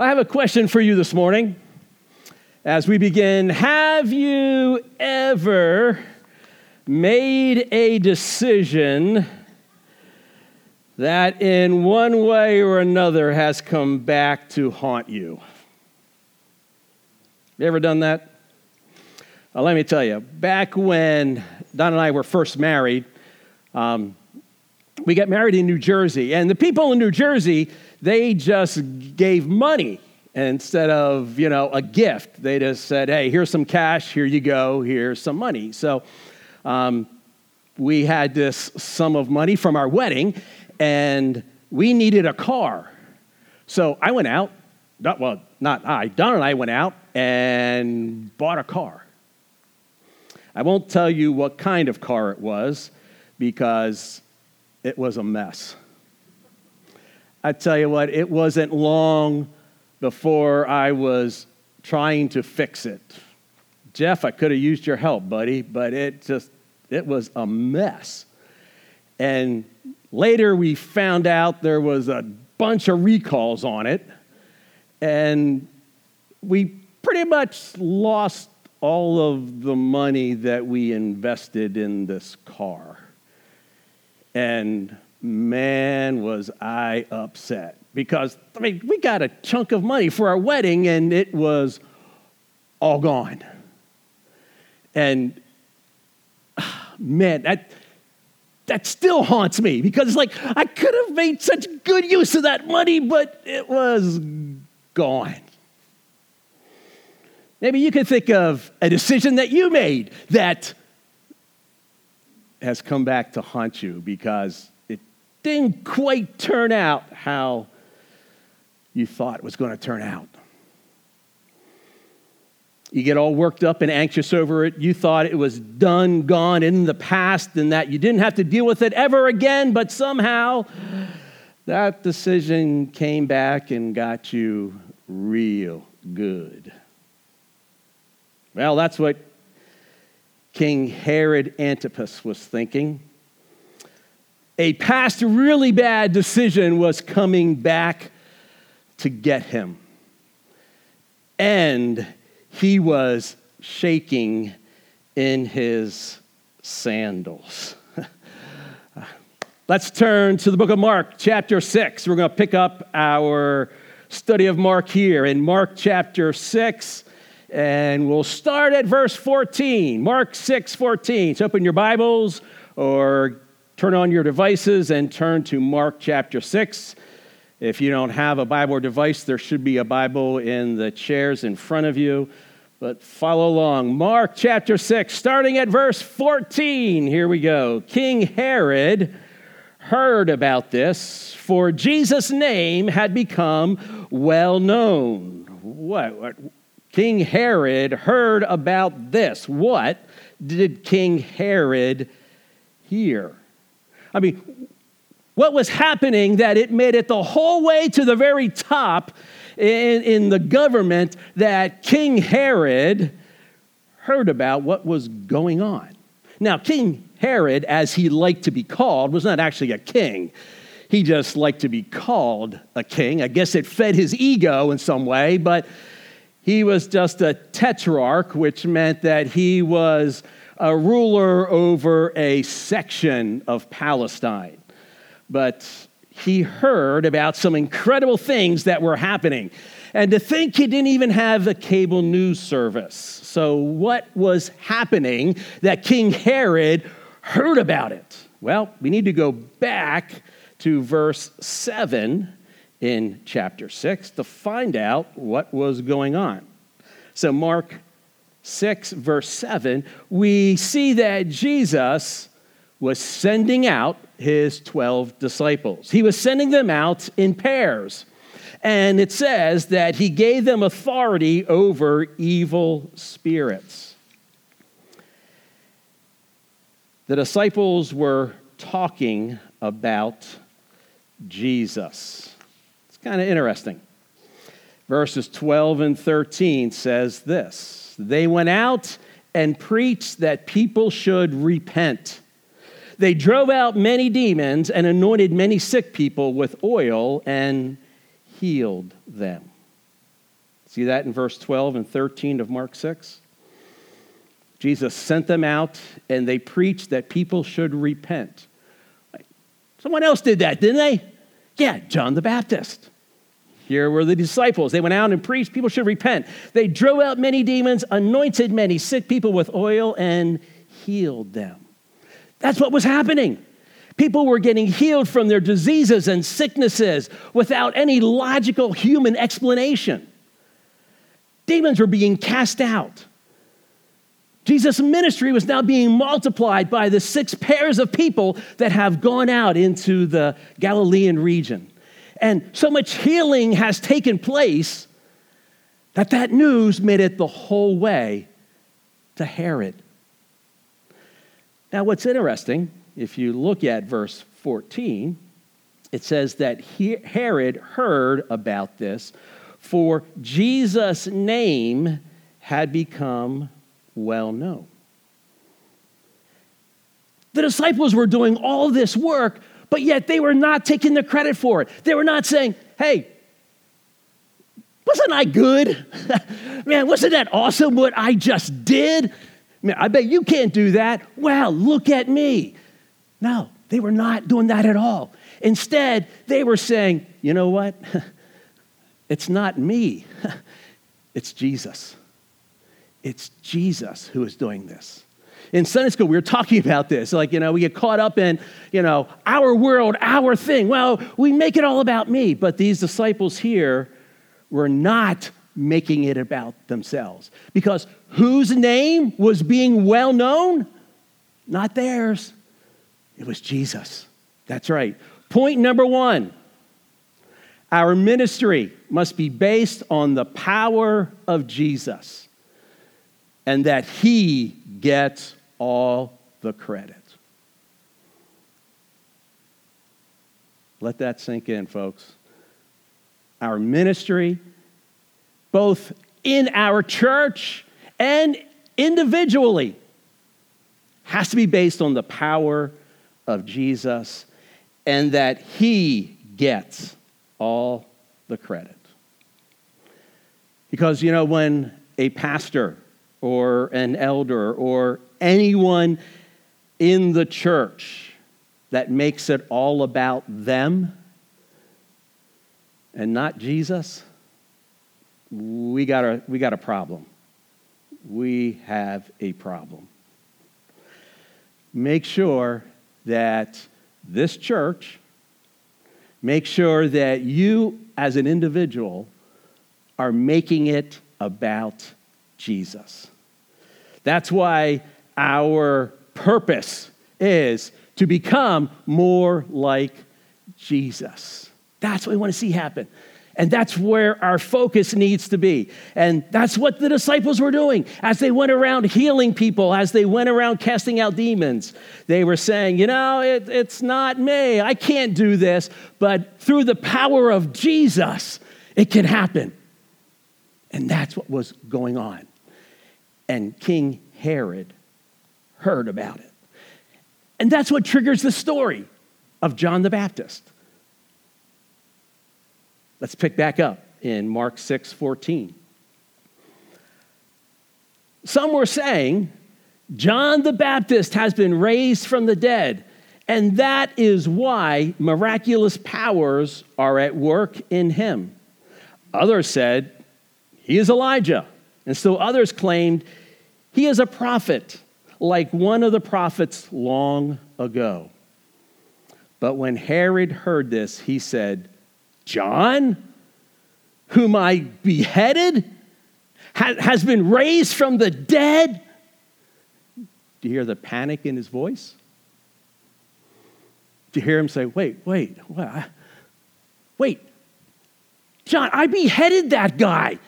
I have a question for you this morning as we begin. Have you ever made a decision that in one way or another has come back to haunt you? You ever done that? Well, let me tell you, back when Don and I were first married, um, we got married in New Jersey, and the people in New Jersey, they just gave money instead of, you know, a gift. They just said, hey, here's some cash, here you go, here's some money. So um, we had this sum of money from our wedding, and we needed a car. So I went out, not, well, not I, Don and I went out and bought a car. I won't tell you what kind of car it was because it was a mess. I tell you what, it wasn't long before I was trying to fix it. Jeff, I could have used your help, buddy, but it just, it was a mess. And later we found out there was a bunch of recalls on it, and we pretty much lost all of the money that we invested in this car. And man, was I upset because, I mean, we got a chunk of money for our wedding and it was all gone. And man, that, that still haunts me because it's like I could have made such good use of that money, but it was gone. Maybe you can think of a decision that you made that has come back to haunt you because didn't quite turn out how you thought it was going to turn out. You get all worked up and anxious over it. You thought it was done, gone in the past, and that you didn't have to deal with it ever again, but somehow that decision came back and got you real good. Well, that's what King Herod Antipas was thinking. A past really bad decision was coming back to get him. And he was shaking in his sandals. Let's turn to the book of Mark, chapter 6. We're going to pick up our study of Mark here in Mark chapter 6 and we'll start at verse 14, Mark 6 14. So open your Bibles or turn on your devices and turn to Mark chapter 6. If you don't have a Bible or device, there should be a Bible in the chairs in front of you. But follow along. Mark chapter 6, starting at verse 14. Here we go. King Herod heard about this, for Jesus' name had become well known. What, King Herod heard about this. What did King Herod hear? I mean, what was happening that it made it the whole way to the very top in, in the government that King Herod heard about what was going on? Now, King Herod, as he liked to be called, was not actually a king. He just liked to be called a king. I guess it fed his ego in some way, but he was just a tetrarch, which meant that he was a ruler over a section of Palestine. But he heard about some incredible things that were happening. And to think he didn't even have a cable news service. So, what was happening that King Herod heard about it? Well, we need to go back to verse 7 in chapter 6 to find out what was going on. So, Mark 6, verse 7, we see that Jesus was sending out his 12 disciples. He was sending them out in pairs. And it says that he gave them authority over evil spirits. The disciples were talking about Jesus. It's kind of interesting. Verses 12 and 13 says this They went out and preached that people should repent. They drove out many demons and anointed many sick people with oil and healed them. See that in verse 12 and 13 of Mark 6? Jesus sent them out and they preached that people should repent. Someone else did that, didn't they? Yeah, John the Baptist. Here were the disciples. They went out and preached people should repent. They drove out many demons, anointed many sick people with oil, and healed them. That's what was happening. People were getting healed from their diseases and sicknesses without any logical human explanation. Demons were being cast out. Jesus' ministry was now being multiplied by the six pairs of people that have gone out into the Galilean region. And so much healing has taken place that that news made it the whole way to Herod. Now, what's interesting, if you look at verse 14, it says that Herod heard about this, for Jesus' name had become well known. The disciples were doing all this work, but yet they were not taking the credit for it. They were not saying, hey, wasn't I good? Man, wasn't that awesome what I just did? Man, I bet you can't do that. Wow, look at me. No, they were not doing that at all. Instead, they were saying, you know what? it's not me, it's Jesus. It's Jesus who is doing this. In Sunday school, we were talking about this. Like, you know, we get caught up in, you know, our world, our thing. Well, we make it all about me. But these disciples here were not making it about themselves. Because whose name was being well known? Not theirs. It was Jesus. That's right. Point number one our ministry must be based on the power of Jesus and that he gets all the credit. Let that sink in, folks. Our ministry, both in our church and individually, has to be based on the power of Jesus and that he gets all the credit. Because, you know, when a pastor or an elder or anyone in the church that makes it all about them and not Jesus, we got a, we got a problem. We have a problem. Make sure that this church, make sure that you as an individual are making it about Jesus. That's why our purpose is to become more like Jesus. That's what we want to see happen. And that's where our focus needs to be. And that's what the disciples were doing as they went around healing people, as they went around casting out demons. They were saying, you know, it, it's not me. I can't do this. But through the power of Jesus, it can happen. And that's what was going on. And King Herod heard about it. And that's what triggers the story of John the Baptist. Let's pick back up in Mark 6 14. Some were saying, John the Baptist has been raised from the dead, and that is why miraculous powers are at work in him. Others said, he is Elijah. And still others claimed he is a prophet, like one of the prophets long ago. But when Herod heard this, he said, John, whom I beheaded, has been raised from the dead. Do you hear the panic in his voice? Do you hear him say, Wait, wait, wait, wait, John, I beheaded that guy.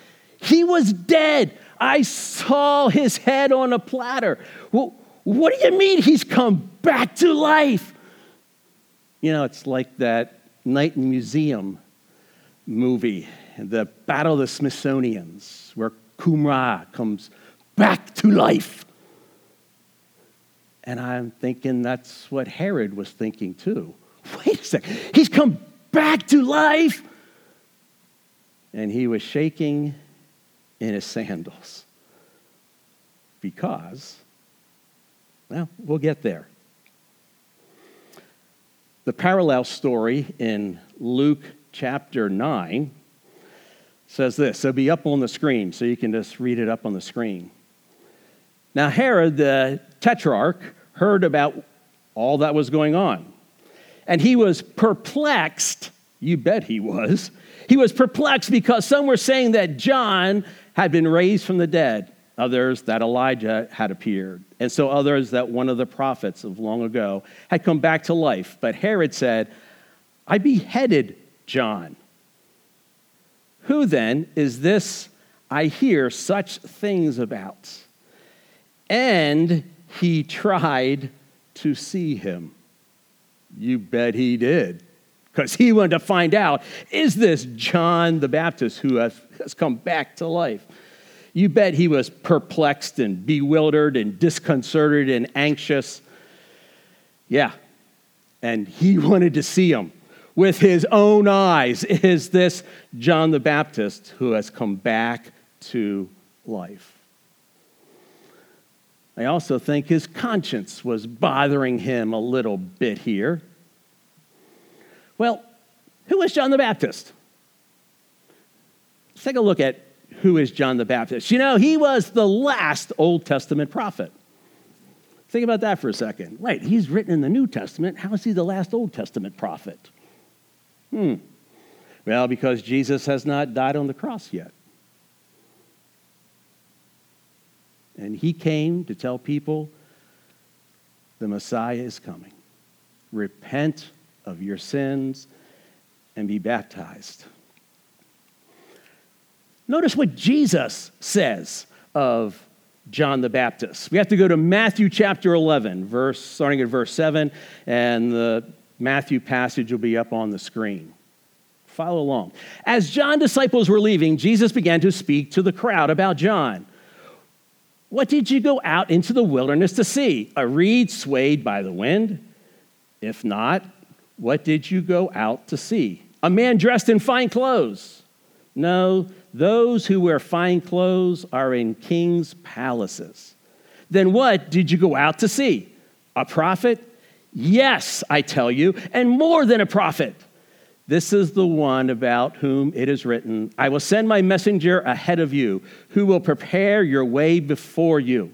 He was dead. I saw his head on a platter. Well, what do you mean he's come back to life? You know, it's like that Night Museum movie, the Battle of the Smithsonians, where Kahmunrah comes back to life. And I'm thinking that's what Herod was thinking too. Wait a second, he's come back to life. And he was shaking in his sandals. Because, well, we'll get there. The parallel story in Luke chapter 9 says this. It'll be up on the screen, so you can just read it up on the screen. Now, Herod the tetrarch heard about all that was going on, and he was perplexed. You bet he was. He was perplexed because some were saying that John had been raised from the dead, others that Elijah had appeared, and so others that one of the prophets of long ago had come back to life. But Herod said, I beheaded John. Who then is this I hear such things about? And he tried to see him. You bet he did. Because he wanted to find out is this John the Baptist who has, has come back to life? You bet he was perplexed and bewildered and disconcerted and anxious. Yeah. And he wanted to see him with his own eyes. Is this John the Baptist who has come back to life? I also think his conscience was bothering him a little bit here. Well, who is John the Baptist? Let's take a look at who is John the Baptist. You know, he was the last Old Testament prophet. Think about that for a second. Right, he's written in the New Testament. How is he the last Old Testament prophet? Hmm. Well, because Jesus has not died on the cross yet. And he came to tell people the Messiah is coming. Repent of your sins and be baptized. Notice what Jesus says of John the Baptist. We have to go to Matthew chapter 11, verse, starting at verse 7, and the Matthew passage will be up on the screen. Follow along. As John's disciples were leaving, Jesus began to speak to the crowd about John. What did you go out into the wilderness to see? A reed swayed by the wind? If not, what did you go out to see? A man dressed in fine clothes? No, those who wear fine clothes are in king's palaces. Then what did you go out to see? A prophet? Yes, I tell you, and more than a prophet. This is the one about whom it is written, I will send my messenger ahead of you, who will prepare your way before you.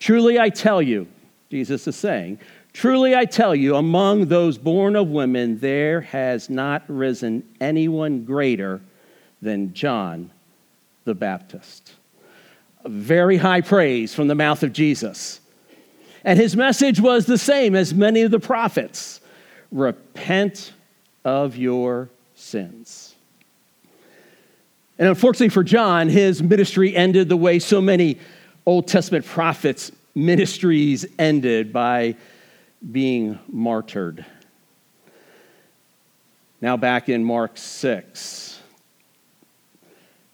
Truly I tell you, Jesus is saying, truly I tell you, among those born of women, there has not risen anyone greater than John the Baptist. A very high praise from the mouth of Jesus. And his message was the same as many of the prophets repent of your sins. And unfortunately for John, his ministry ended the way so many Old Testament prophets' ministries ended by being martyred. Now, back in Mark 6,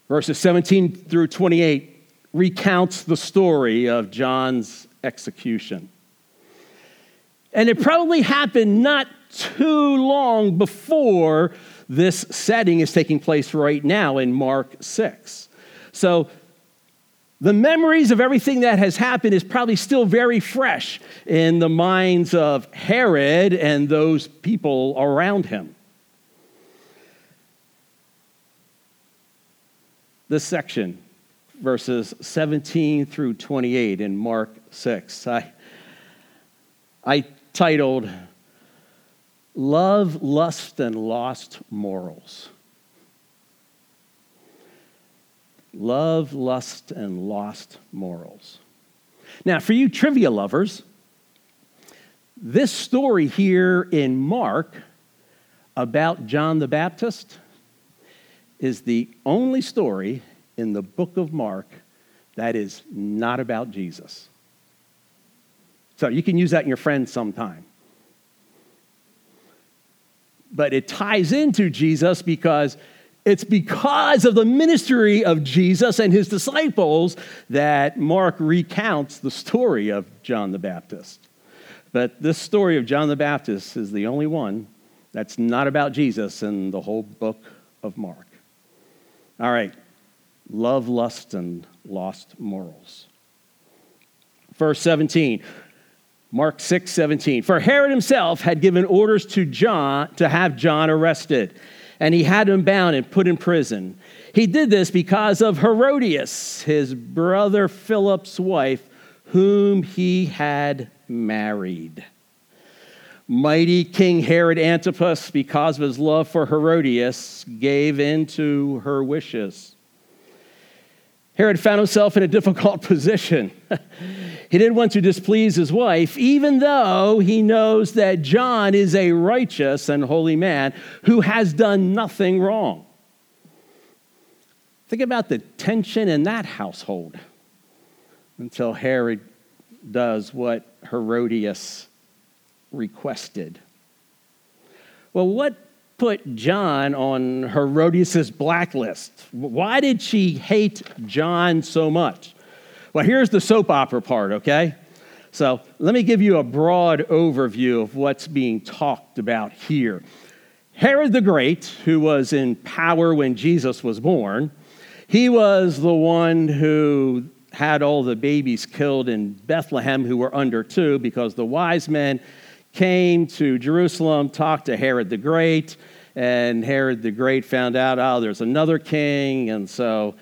verses 17 through 28 recounts the story of John's execution. And it probably happened not too long before this setting is taking place right now in Mark 6. So the memories of everything that has happened is probably still very fresh in the minds of Herod and those people around him. This section, verses 17 through 28 in Mark 6, I, I titled Love, Lust, and Lost Morals. Love, lust, and lost morals. Now, for you trivia lovers, this story here in Mark about John the Baptist is the only story in the book of Mark that is not about Jesus. So you can use that in your friends sometime but it ties into Jesus because it's because of the ministry of Jesus and his disciples that Mark recounts the story of John the Baptist. But this story of John the Baptist is the only one that's not about Jesus in the whole book of Mark. All right, love, lust, and lost morals. Verse 17. Mark 6, 17. For Herod himself had given orders to John to have John arrested, and he had him bound and put in prison. He did this because of Herodias, his brother Philip's wife, whom he had married. Mighty King Herod Antipas, because of his love for Herodias, gave in to her wishes. Herod found himself in a difficult position. He didn't want to displease his wife, even though he knows that John is a righteous and holy man who has done nothing wrong. Think about the tension in that household until Herod does what Herodias requested. Well, what put John on Herodias' blacklist? Why did she hate John so much? Well, here's the soap opera part, okay? So let me give you a broad overview of what's being talked about here. Herod the Great, who was in power when Jesus was born, he was the one who had all the babies killed in Bethlehem who were under two because the wise men came to Jerusalem, talked to Herod the Great, and Herod the Great found out, oh, there's another king. And so,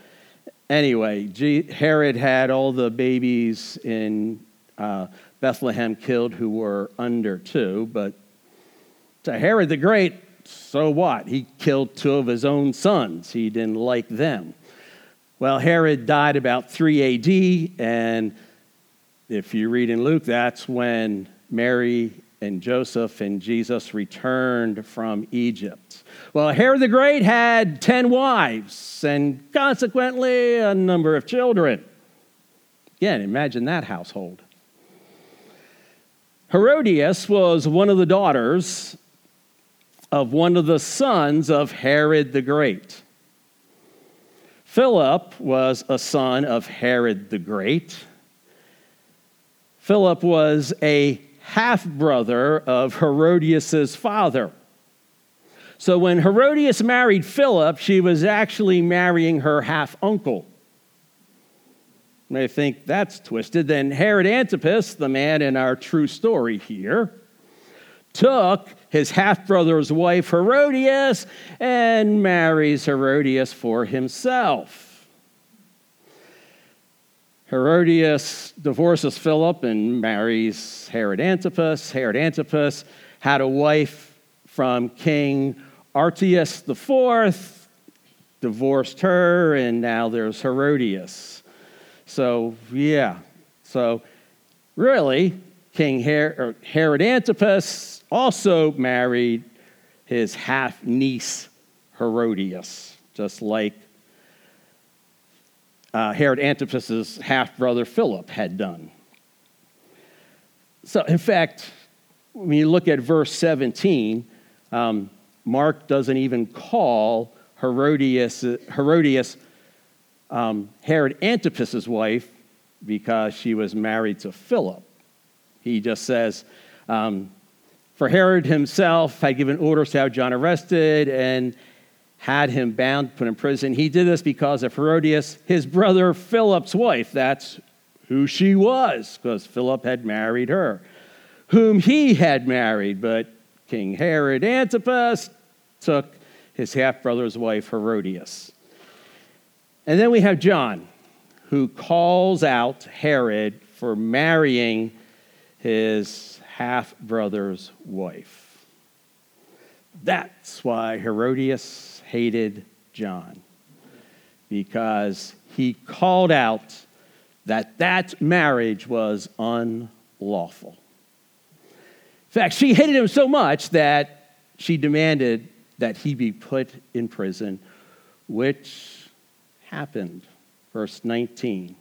anyway, Herod had all the babies in uh, Bethlehem killed who were under two. But to Herod the Great, so what? He killed two of his own sons. He didn't like them. Well, Herod died about 3 AD, and if you read in Luke, that's when Mary and Joseph and Jesus returned from Egypt. Well, Herod the Great had 10 wives and consequently a number of children. Again, imagine that household. Herodias was one of the daughters of one of the sons of Herod the Great. Philip was a son of Herod the Great. Philip was a half brother of Herodias' father. So when Herodias married Philip, she was actually marrying her half uncle. You may think that's twisted. Then Herod Antipas, the man in our true story here, took his half brother's wife Herodias and marries Herodias for himself. Herodias divorces Philip and marries Herod Antipas. Herod Antipas had a wife from King Aretas IV, divorced her, and now there's Herodias. So, yeah. So, really, King Her- Herod Antipas also married his half niece Herodias, just like uh, Herod Antipas's half brother Philip had done. So, in fact, when you look at verse 17, um, Mark doesn't even call Herodias, Herodias um, Herod Antipas's wife because she was married to Philip. He just says, um, For Herod himself had given orders to have John arrested, and had him bound, put in prison. He did this because of Herodias, his brother Philip's wife. That's who she was, because Philip had married her, whom he had married. But King Herod Antipas took his half brother's wife, Herodias. And then we have John, who calls out Herod for marrying his half brother's wife. That's why Herodias hated John because he called out that that marriage was unlawful. In fact, she hated him so much that she demanded that he be put in prison, which happened. Verse 19.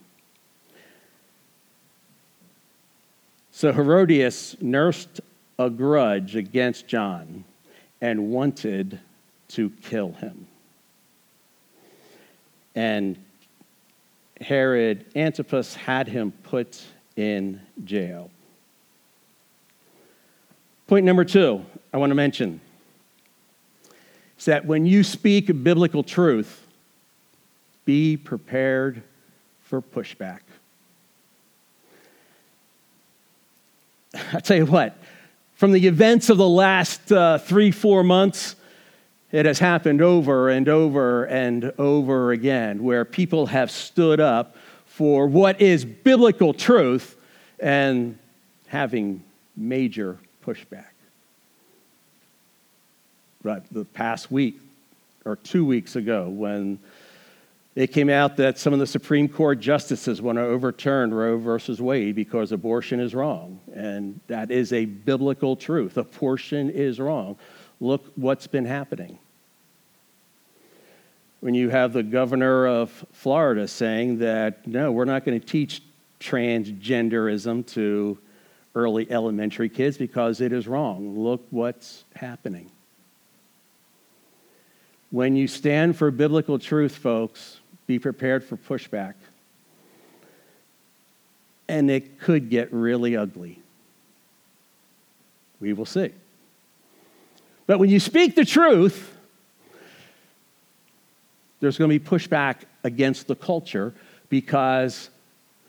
So Herodias nursed a grudge against John and wanted to kill him. And Herod Antipas had him put in jail. Point number two, I want to mention is that when you speak biblical truth, Be prepared for pushback. I tell you what, from the events of the last uh, three, four months, it has happened over and over and over again where people have stood up for what is biblical truth and having major pushback. Right, the past week or two weeks ago, when it came out that some of the Supreme Court justices want to overturn Roe versus Wade because abortion is wrong. And that is a biblical truth. Abortion is wrong. Look what's been happening. When you have the governor of Florida saying that, no, we're not going to teach transgenderism to early elementary kids because it is wrong. Look what's happening. When you stand for biblical truth, folks, be prepared for pushback. And it could get really ugly. We will see. But when you speak the truth, there's going to be pushback against the culture because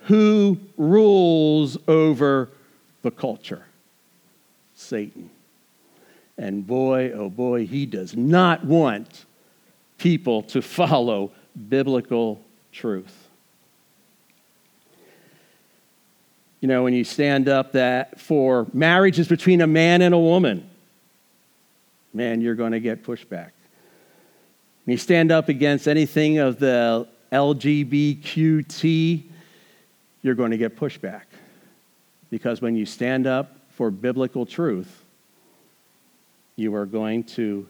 who rules over the culture? Satan. And boy, oh boy, he does not want people to follow biblical truth. You know, when you stand up that for marriages between a man and a woman, man, you're going to get pushback. When you stand up against anything of the LGBTQT, you're going to get pushback. Because when you stand up for biblical truth, you are going to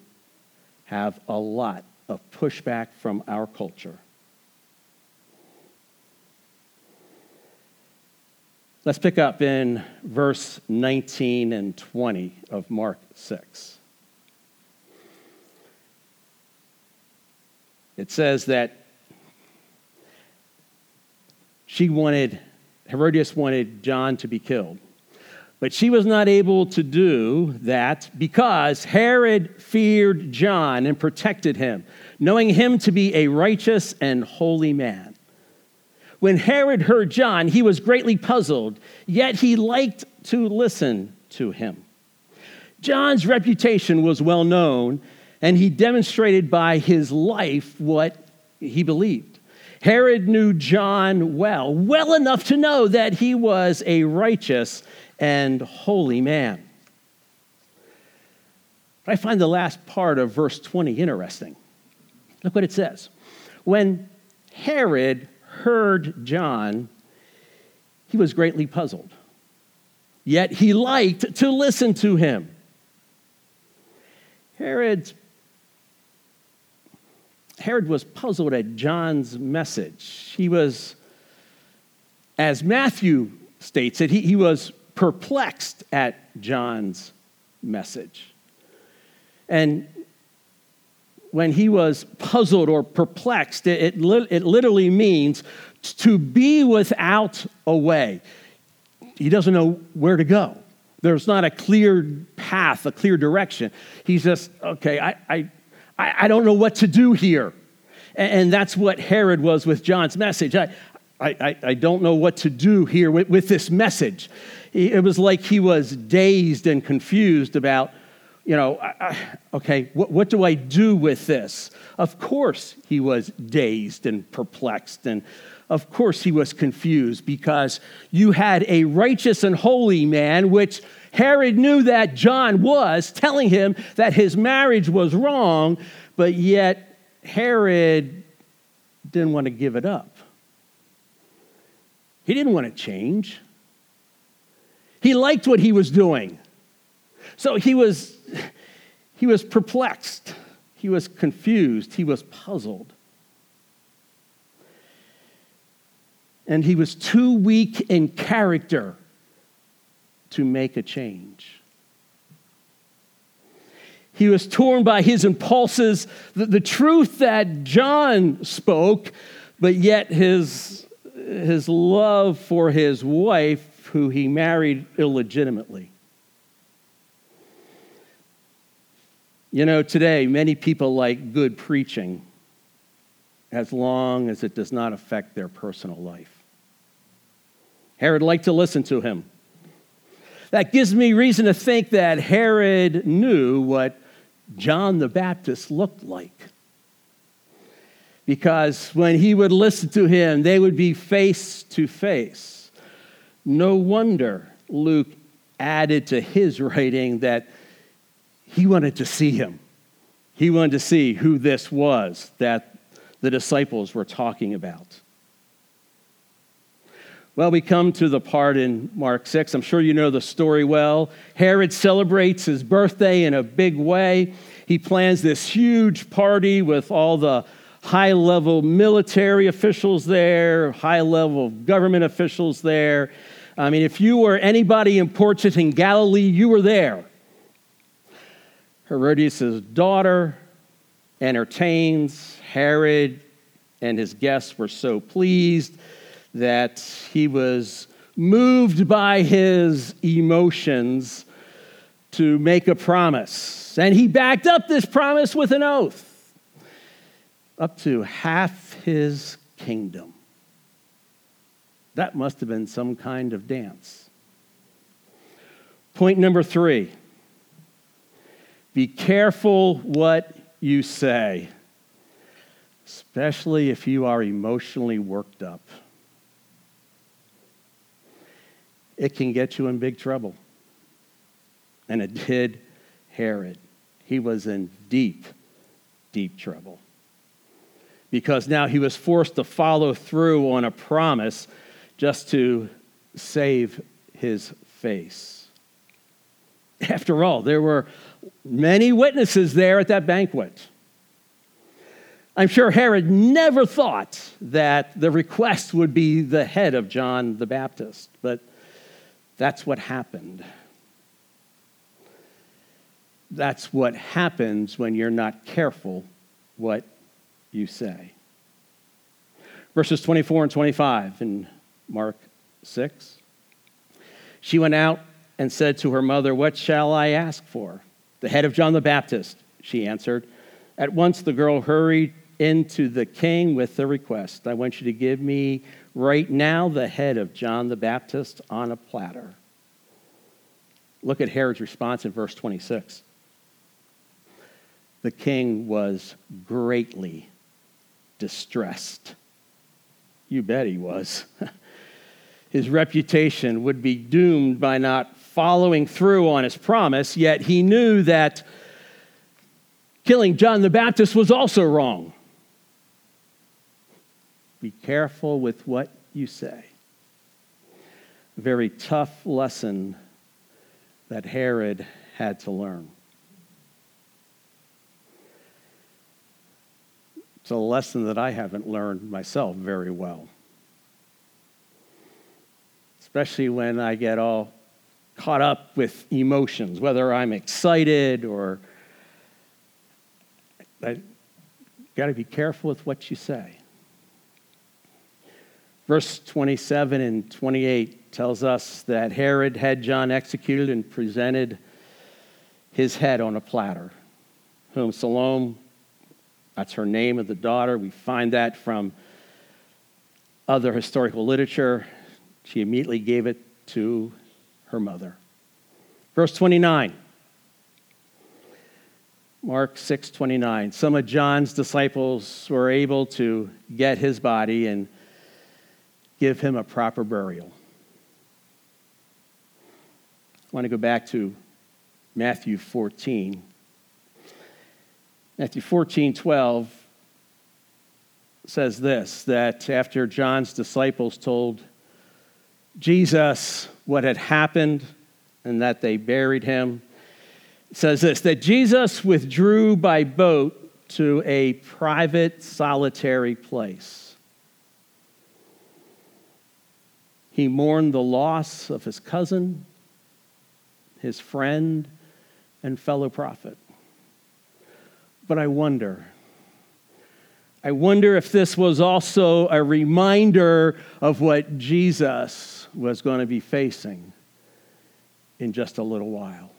have a lot of pushback from our culture. Let's pick up in verse 19 and 20 of Mark 6. It says that she wanted, Herodias wanted John to be killed. But she was not able to do that because Herod feared John and protected him, knowing him to be a righteous and holy man. When Herod heard John, he was greatly puzzled, yet he liked to listen to him. John's reputation was well known, and he demonstrated by his life what he believed. Herod knew John well, well enough to know that he was a righteous and holy man. But I find the last part of verse 20 interesting. Look what it says. When Herod heard John, he was greatly puzzled. Yet he liked to listen to him. Herod's Herod was puzzled at John's message. He was, as Matthew states it, he, he was perplexed at John's message. And when he was puzzled or perplexed, it, it, it literally means to be without a way. He doesn't know where to go. There's not a clear path, a clear direction. He's just, okay, I, I, I don't know what to do here. And that's what Herod was with John's message. I, I, I don't know what to do here with, with this message it was like he was dazed and confused about, you know, okay, what, what do I do with this? Of course, he was dazed and perplexed, and of course, he was confused because you had a righteous and holy man, which Herod knew that John was, telling him that his marriage was wrong, but yet Herod didn't want to give it up. He didn't want to change. He liked what he was doing. So he was, he was perplexed. He was confused. He was puzzled. And he was too weak in character to make a change. He was torn by his impulses, the, the truth that John spoke, but yet his, his love for his wife who he married illegitimately. You know, today, many people like good preaching as long as it does not affect their personal life. Herod liked to listen to him. That gives me reason to think that Herod knew what John the Baptist looked like. Because when he would listen to him, they would be face to face. No wonder Luke added to his writing that he wanted to see him. He wanted to see who this was that the disciples were talking about. Well, we come to the part in Mark 6. I'm sure you know the story well. Herod celebrates his birthday in a big way. He plans this huge party with all the high level military officials there, high level government officials there. I mean, if you were anybody important in Galilee, you were there. Herodias' daughter entertains. Herod and his guests were so pleased that he was moved by his emotions to make a promise. And he backed up this promise with an oath up to half his kingdom. That must have been some kind of dance. Point number three be careful what you say, especially if you are emotionally worked up. It can get you in big trouble. And it did Herod. He was in deep, deep trouble because now he was forced to follow through on a promise just to save his face. After all, there were many witnesses there at that banquet. I'm sure Herod never thought that the request would be the head of John the Baptist, but that's what happened. That's what happens when you're not careful what you say. Verses 24 and 25 in Mark 6. She went out and said to her mother, What shall I ask for? The head of John the Baptist, she answered. At once the girl hurried into the king with the request I want you to give me right now the head of John the Baptist on a platter. Look at Herod's response in verse 26. The king was greatly distressed. You bet he was. his reputation would be doomed by not following through on his promise, yet he knew that killing John the Baptist was also wrong. Be careful with what you say. Very tough lesson that Herod had to learn. It's a lesson that I haven't learned myself very well. Especially when I get all caught up with emotions, whether I'm excited or. I got to be careful with what you say. Verse 27 and 28 tells us that Herod had John executed and presented his head on a platter, whom Salome that's her name of the daughter. We find that from other historical literature. She immediately gave it to her mother. Verse 29. Mark 6:29. Some of John's disciples were able to get his body and give him a proper burial. I want to go back to Matthew 14 Matthew 14, 12 says this that after John's disciples told Jesus what had happened and that they buried him, says this that Jesus withdrew by boat to a private, solitary place. He mourned the loss of his cousin, his friend, and fellow prophet. But I wonder. I wonder if this was also a reminder of what Jesus was going to be facing in just a little while,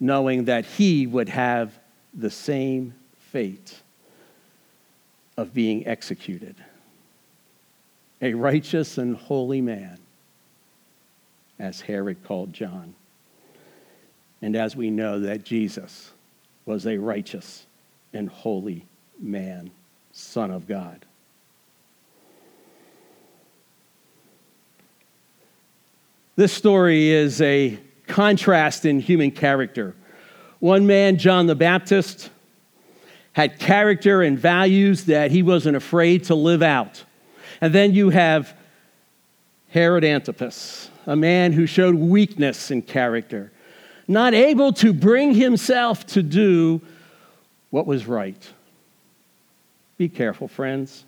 knowing that he would have the same fate of being executed. A righteous and holy man, as Herod called John. And as we know that Jesus was a righteous and holy man, Son of God. This story is a contrast in human character. One man, John the Baptist, had character and values that he wasn't afraid to live out. And then you have Herod Antipas, a man who showed weakness in character, not able to bring himself to do what was right. Be careful, friends.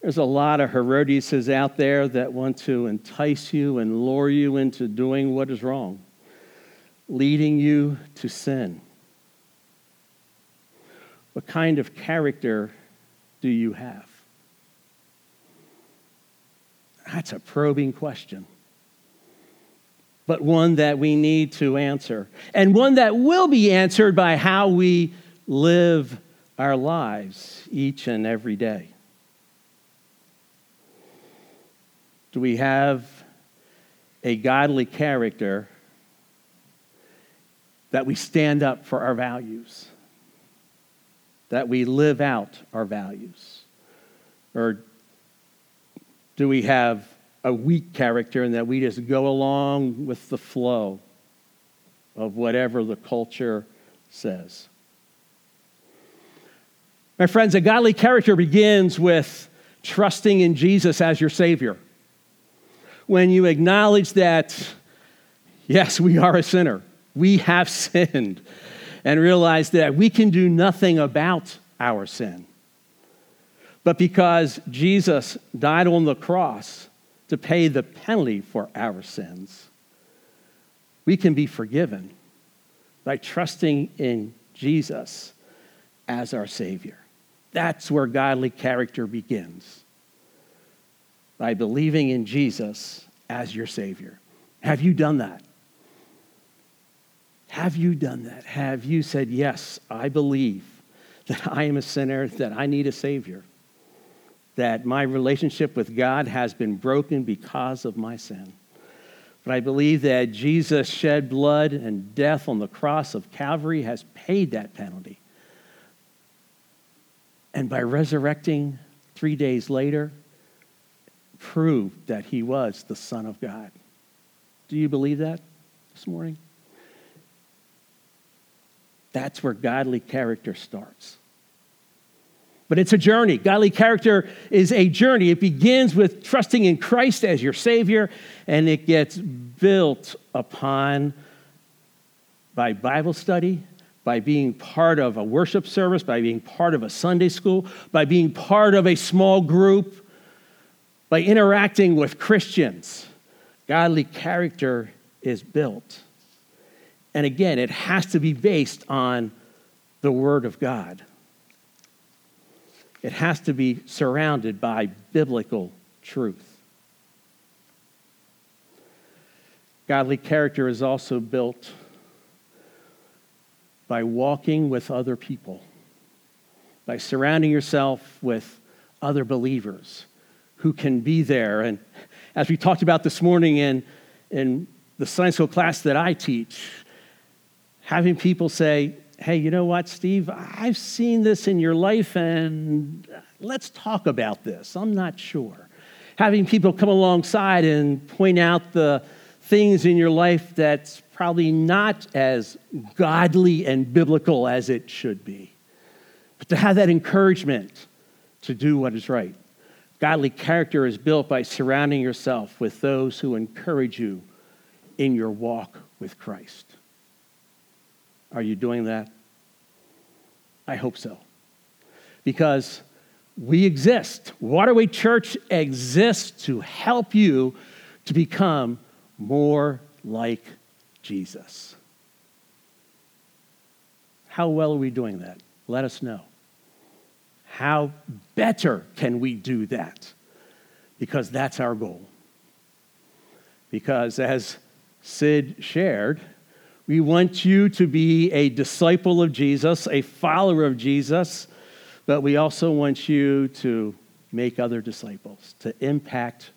There's a lot of Herodiases out there that want to entice you and lure you into doing what is wrong, leading you to sin. What kind of character do you have? That's a probing question, but one that we need to answer, and one that will be answered by how we live our lives each and every day. Do we have a godly character that we stand up for our values? That we live out our values? Or do we have a weak character and that we just go along with the flow of whatever the culture says? My friends, a godly character begins with trusting in Jesus as your Savior when you acknowledge that, yes, we are a sinner, we have sinned, and realize that we can do nothing about our sin. But because Jesus died on the cross to pay the penalty for our sins, we can be forgiven by trusting in Jesus as our Savior. That's where godly character begins by believing in Jesus as your Savior. Have you done that? Have you done that? Have you said, Yes, I believe that I am a sinner, that I need a Savior, that my relationship with God has been broken because of my sin? But I believe that Jesus shed blood and death on the cross of Calvary has paid that penalty. And by resurrecting three days later, proved that he was the Son of God. Do you believe that this morning? That's where godly character starts. But it's a journey. Godly character is a journey. It begins with trusting in Christ as your Savior, and it gets built upon by Bible study, by being part of a worship service, by being part of a Sunday school, by being part of a small group, by interacting with Christians, godly character is built. And again, it has to be based on the Word of God. It has to be surrounded by biblical truth. Godly character is also built by walking with other people, by surrounding yourself with other believers who can be there. And as we talked about this morning in, in the Sunday school class that I teach, having people say, hey, you know what, Steve, I've seen this in your life and let's talk about this. I'm not sure. Having people come alongside and point out the things in your life that's probably not as godly and biblical as it should be, but to have that encouragement to do what is right. Godly character is built by surrounding yourself with those who encourage you in your walk with Christ. Are you doing that? I hope so. Because we exist. Waterway Church exists to help you to become more like Jesus. How well are we doing that? Let us know. How better can we do that? Because that's our goal. Because as Sid shared, we want you to be a disciple of Jesus, a follower of Jesus, but we also want you to make other disciples, to impact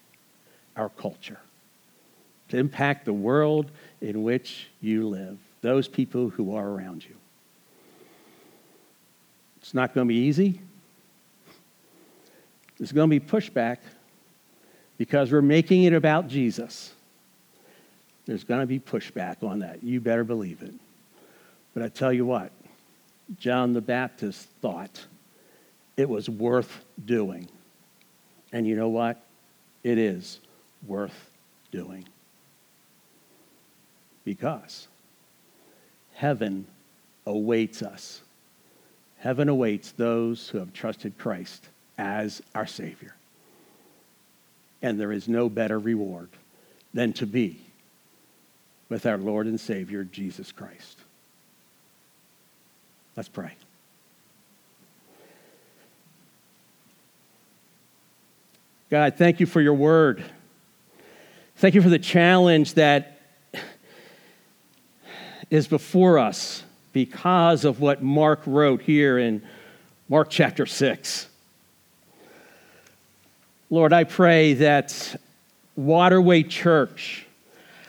our culture, to impact the world in which you live, those people who are around you. It's not going to be easy. There's going to be pushback because we're making it about Jesus. There's going to be pushback on that. You better believe it. But I tell you what, John the Baptist thought it was worth doing. And you know what? It is worth doing. Because heaven awaits us. Heaven awaits those who have trusted Christ as our Savior. And there is no better reward than to be with our Lord and Savior, Jesus Christ. Let's pray. God, thank you for your word. Thank you for the challenge that is before us because of what Mark wrote here in Mark chapter 6. Lord, I pray that Waterway Church,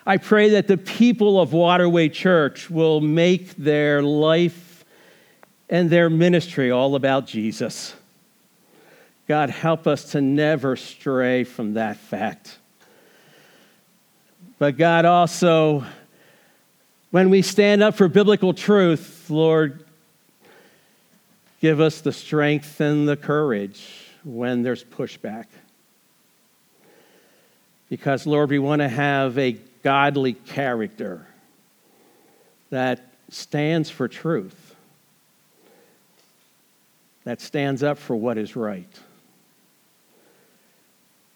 I pray that the people of Waterway Church will make their life and their ministry all about Jesus. God, help us to never stray from that fact. But God, also, when we stand up for biblical truth, Lord, give us the strength and the courage when there's pushback. Because, Lord, we want to have a godly character that stands for truth, that stands up for what is right.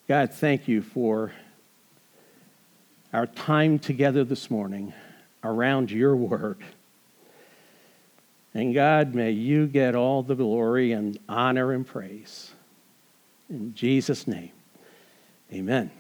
God, thank you for our time together this morning around your word. And God, may you get all the glory and honor and praise. In Jesus' name, amen.